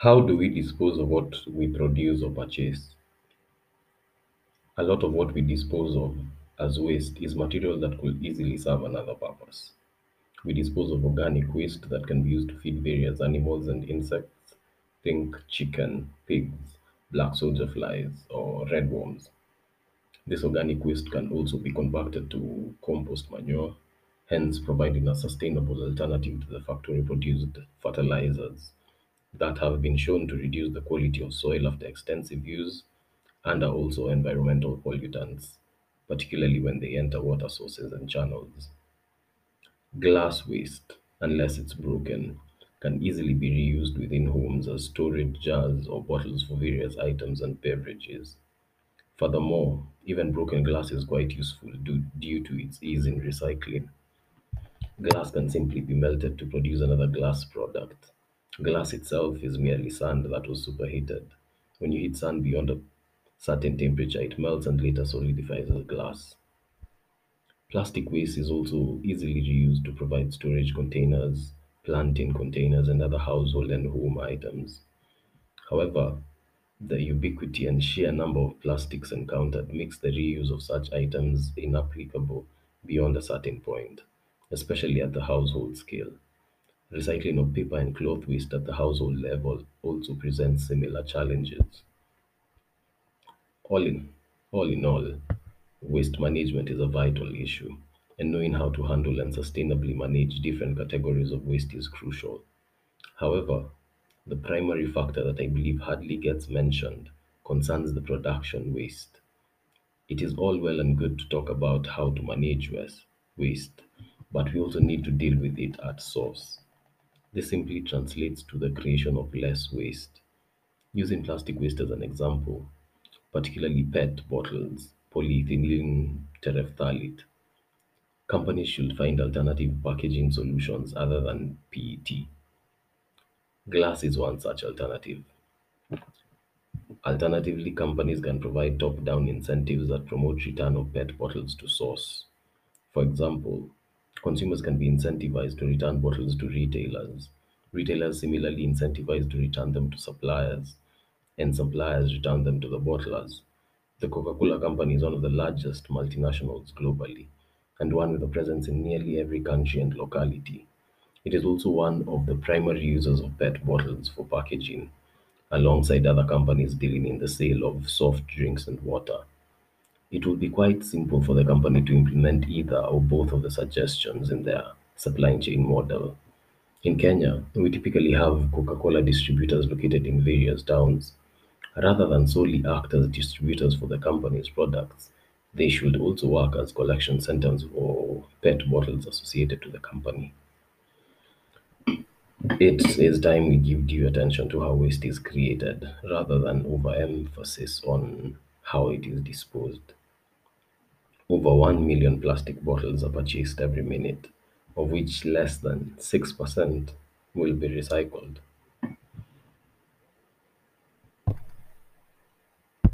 How do we dispose of what we produce or purchase? A lot of what we dispose of as waste is material that could easily serve another purpose. We dispose of organic waste that can be used to feed various animals and insects. Think chicken, pigs, black soldier flies, or redworms. This organic waste can also be converted to compost manure, hence providing a sustainable alternative to the factory produced fertilizers that have been shown to reduce the quality of soil after extensive use and are also environmental pollutants, particularly when they enter water sources and channels. Glass waste, unless it's broken, can easily be reused within homes as storage jars or bottles for various items and beverages. Furthermore, even broken glass is quite useful due, due to its ease in recycling. Glass can simply be melted to produce another glass product. Glass itself is merely sand that was superheated. When you heat sand beyond a certain temperature, it melts and later solidifies as glass. Plastic waste is also easily reused to provide storage containers, planting containers, and other household and home items. However, the ubiquity and sheer number of plastics encountered makes the reuse of such items inapplicable beyond a certain point, especially at the household scale. Recycling of paper and cloth waste at the household level also presents similar challenges. All in, all in all, waste management is a vital issue, and knowing how to handle and sustainably manage different categories of waste is crucial. However, the primary factor that I believe hardly gets mentioned concerns the production waste. It is all well and good to talk about how to manage waste, waste, but we also need to deal with it at source. This simply translates to the creation of less waste. Using plastic waste as an example, particularly PET bottles, polyethylene terephthalate, companies should find alternative packaging solutions other than PET. Glass is one such alternative. Alternatively, companies can provide top-down incentives that promote return of PET bottles to source. For example, consumers can be incentivized to return bottles to retailers, retailers similarly incentivized to return them to suppliers, and suppliers return them to the bottlers. The Coca-Cola company is one of the largest multinationals globally and one with a presence in nearly every country and locality. It is also one of the primary users of PET bottles for packaging, alongside other companies dealing in the sale of soft drinks and water. It would be quite simple for the company to implement either or both of the suggestions in their supply chain model. In Kenya, we typically have Coca-Cola distributors located in various towns. Rather than solely act as distributors for the company's products, they should also work as collection centers for PET bottles associated to the company. It is time we give due attention to how waste is created rather than overemphasis on how it is disposed. Over 1 million plastic bottles are purchased every minute, of which less than 6% will be recycled.